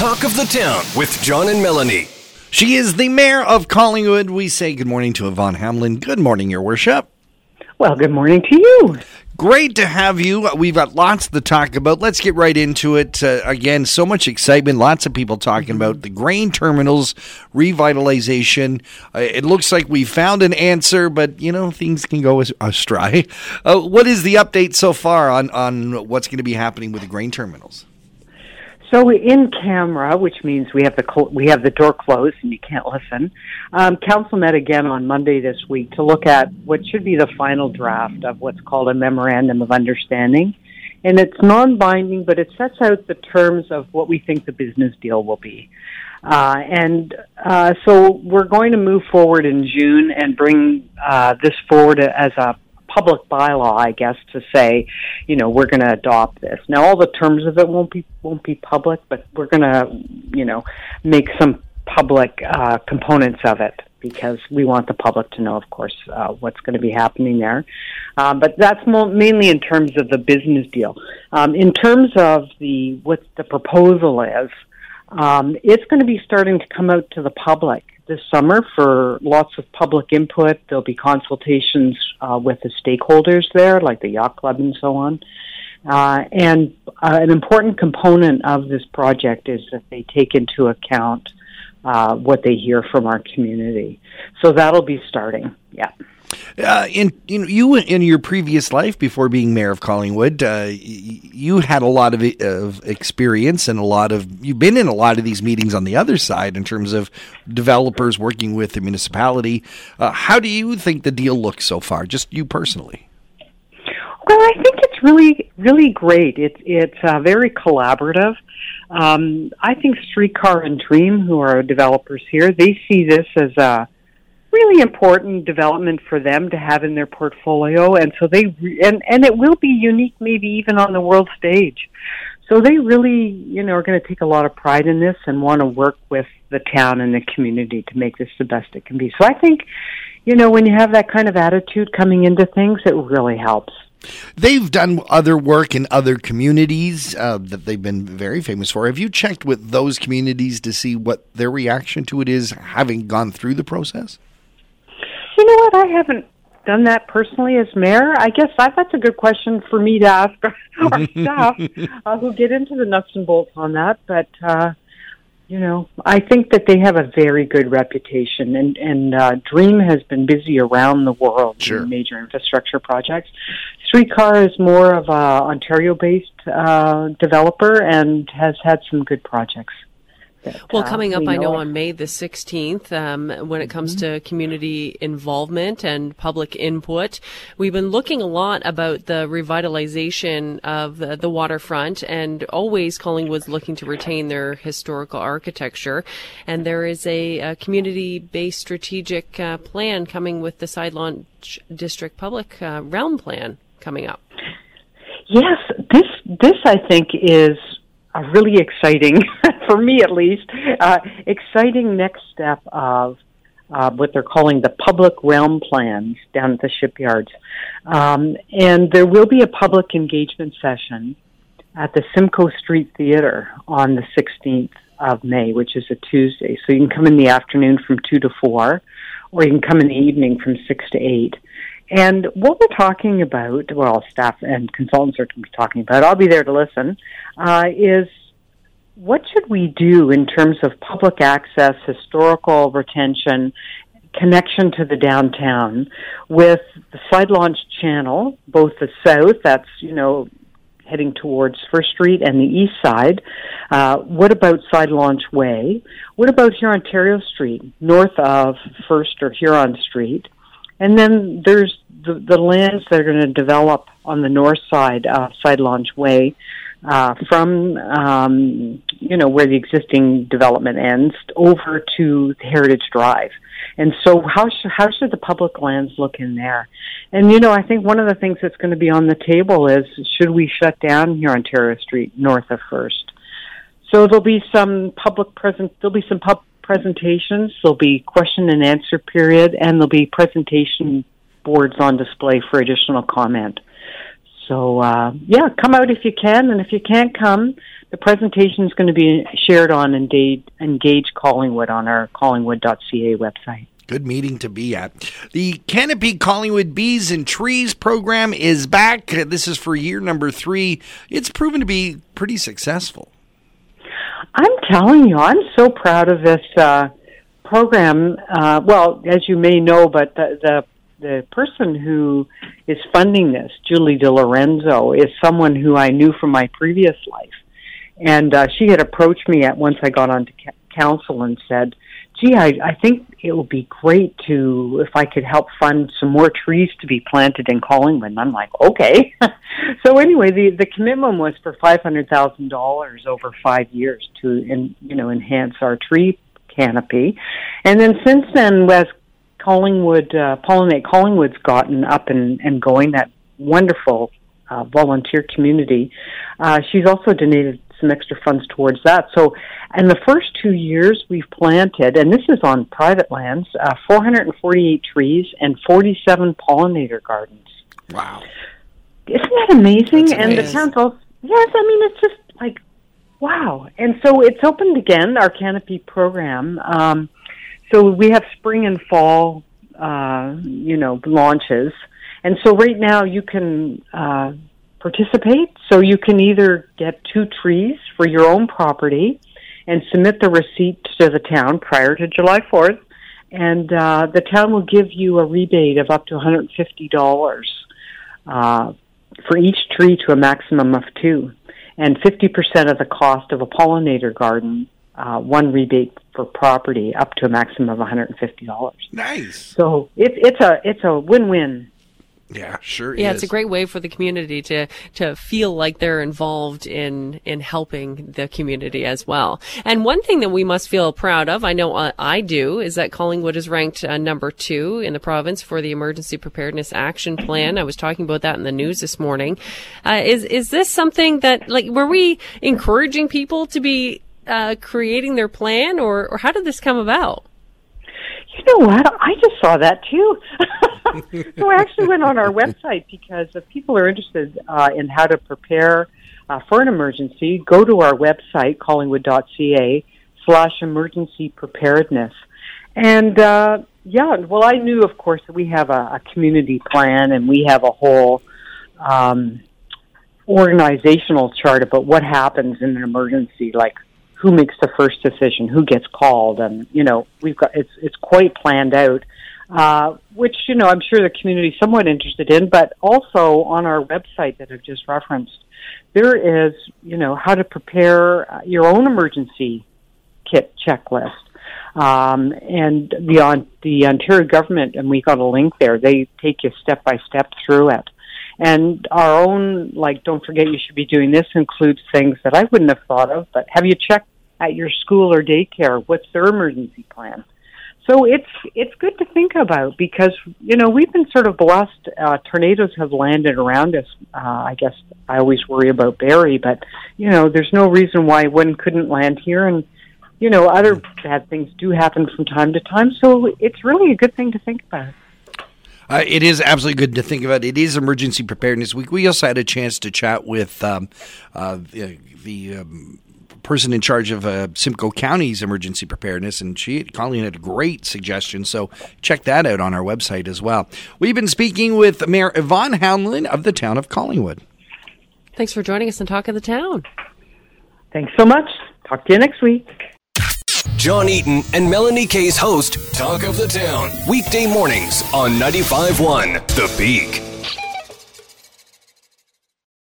Talk of the Town with John and Melanie. She is the mayor of Collingwood. We say good morning to Yvonne Hamlin. Good morning, Your Worship. Well, good morning to you. Great to have you. We've got lots to talk about. Let's get right into it. Uh, again, so much excitement. Lots of people talking about the grain terminals revitalization. Uh, it looks like we found an answer, but you know things can go astray. Uh, what is the update so far on on what's going to be happening with the grain terminals? So in camera, which means we have the cl- we have the door closed and you can't listen. Um, council met again on Monday this week to look at what should be the final draft of what's called a memorandum of understanding, and it's non-binding, but it sets out the terms of what we think the business deal will be. Uh, and uh, so we're going to move forward in June and bring uh, this forward as a public bylaw, I guess, to say, you know, we're going to adopt this. Now, all the terms of it won't be won't be public, but we're going to, you know, make some public uh, components of it because we want the public to know, of course, uh, what's going to be happening there. Uh, but that's mo- mainly in terms of the business deal. Um, in terms of the what the proposal is, um, it's going to be starting to come out to the public this summer for lots of public input. There'll be consultations uh, with the stakeholders there, like the yacht club and so on. Uh, and uh, an important component of this project is that they take into account uh, what they hear from our community. So that'll be starting. Yeah. Uh, in you know, you in your previous life before being mayor of Collingwood, uh, you had a lot of, of experience and a lot of you've been in a lot of these meetings on the other side in terms of developers working with the municipality. Uh, how do you think the deal looks so far? Just you personally. Well, I think it's really, really great. It's it's uh, very collaborative. Um, I think Streetcar and Dream, who are developers here, they see this as a really important development for them to have in their portfolio, and so they and and it will be unique, maybe even on the world stage. So they really, you know, are going to take a lot of pride in this and want to work with the town and the community to make this the best it can be. So I think, you know, when you have that kind of attitude coming into things, it really helps. They've done other work in other communities uh, that they've been very famous for. Have you checked with those communities to see what their reaction to it is, having gone through the process? You know what? I haven't done that personally as mayor. I guess I, that's a good question for me to ask our staff uh, who get into the nuts and bolts on that. But uh, you know, I think that they have a very good reputation, and and uh, Dream has been busy around the world sure. in major infrastructure projects. Streetcar is more of a Ontario-based uh, developer and has had some good projects. That, well, coming up, uh, we I know, on May the 16th, um, when it comes mm-hmm. to community involvement and public input, we've been looking a lot about the revitalization of the, the waterfront and always Collingwood's looking to retain their historical architecture. And there is a, a community based strategic uh, plan coming with the Side Launch District Public uh, Realm Plan coming up. Yes, this this I think is a really exciting, for me at least, uh, exciting next step of uh, what they're calling the public realm plans down at the shipyards. Um, and there will be a public engagement session at the Simcoe Street Theater on the 16th of May, which is a Tuesday. So you can come in the afternoon from 2 to 4, or you can come in the evening from 6 to 8. And what we're talking about, well, staff and consultants are talking about, I'll be there to listen, uh, is what should we do in terms of public access, historical retention, connection to the downtown with the side launch channel, both the south, that's, you know, heading towards First Street and the east side. Uh, what about Side Launch Way? What about here Ontario Street, north of First or Huron Street? And then there's the, the lands that are going to develop on the north side of Side Launch Way uh, from um, you know where the existing development ends over to Heritage Drive. And so, how sh- how should the public lands look in there? And you know, I think one of the things that's going to be on the table is should we shut down here Ontario Street north of First? So there'll be some public present. There'll be some pub presentations. There'll be question and answer period, and there'll be presentation boards on display for additional comment. So uh, yeah, come out if you can, and if you can't come, the presentation is going to be shared on Engage, Engage Collingwood on our collingwood.ca website. Good meeting to be at. The Canopy Collingwood Bees and Trees program is back. This is for year number three. It's proven to be pretty successful. I'm telling you, I'm so proud of this uh, program. Uh, well, as you may know, but the, the the person who is funding this, Julie DiLorenzo, is someone who I knew from my previous life, and uh, she had approached me at once I got onto council and said, "Gee, I, I think it would be great to if I could help fund some more trees to be planted in Collingwood." And I'm like, "Okay." so anyway, the the commitment was for five hundred thousand dollars over five years to, in, you know, enhance our tree canopy, and then since then, Wes Collingwood, uh, Pollinate Collingwood's gotten up and, and going. That wonderful uh, volunteer community. Uh, she's also donated some extra funds towards that. So, in the first two years, we've planted, and this is on private lands, uh, 448 trees and 47 pollinator gardens. Wow. Isn't that amazing? And the council, yes, I mean, it's just like, wow. And so it's opened again, our canopy program. Um, so we have spring and fall, uh, you know, launches. And so right now you can, uh, participate. So you can either get two trees for your own property and submit the receipt to the town prior to July 4th, and uh, the town will give you a rebate of up to $150 uh, for each tree to a maximum of two, and 50% of the cost of a pollinator garden. Uh, one rebate for property up to a maximum of $150. Nice. So it's it's a it's a win-win yeah, sure. Yeah, is. it's a great way for the community to to feel like they're involved in in helping the community as well. And one thing that we must feel proud of, I know uh, I do, is that Collingwood is ranked uh, number two in the province for the Emergency Preparedness Action Plan. I was talking about that in the news this morning. Uh, is is this something that like were we encouraging people to be uh, creating their plan, or or how did this come about? You know what? I just saw that too. so I actually went on our website because if people are interested uh, in how to prepare uh, for an emergency, go to our website, collingwood.ca slash emergency preparedness. And uh, yeah, well, I knew, of course, that we have a, a community plan and we have a whole um, organizational chart about what happens in an emergency, like who makes the first decision, who gets called, and you know we've got it's it's quite planned out, uh, which you know I'm sure the community is somewhat interested in. But also on our website that I've just referenced, there is you know how to prepare uh, your own emergency kit checklist. Um, and the on the Ontario government, and we got a link there. They take you step by step through it. And our own, like, don't forget you should be doing this includes things that I wouldn't have thought of, but have you checked at your school or daycare? What's their emergency plan? So it's it's good to think about because you know we've been sort of blessed. Uh, tornadoes have landed around us. Uh, I guess I always worry about Barrie, but you know there's no reason why one couldn't land here, and you know other bad things do happen from time to time. So it's really a good thing to think about. Uh, it is absolutely good to think about. It is Emergency Preparedness Week. We also had a chance to chat with um, uh, the, the um, person in charge of uh, Simcoe County's emergency preparedness, and she, Colleen, had a great suggestion. So check that out on our website as well. We've been speaking with Mayor Yvonne Hamlin of the town of Collingwood. Thanks for joining us on Talk of the Town. Thanks so much. Talk to you next week. John Eaton and Melanie Kay's host, Talk of the Town, weekday mornings on 95.1 The Peak.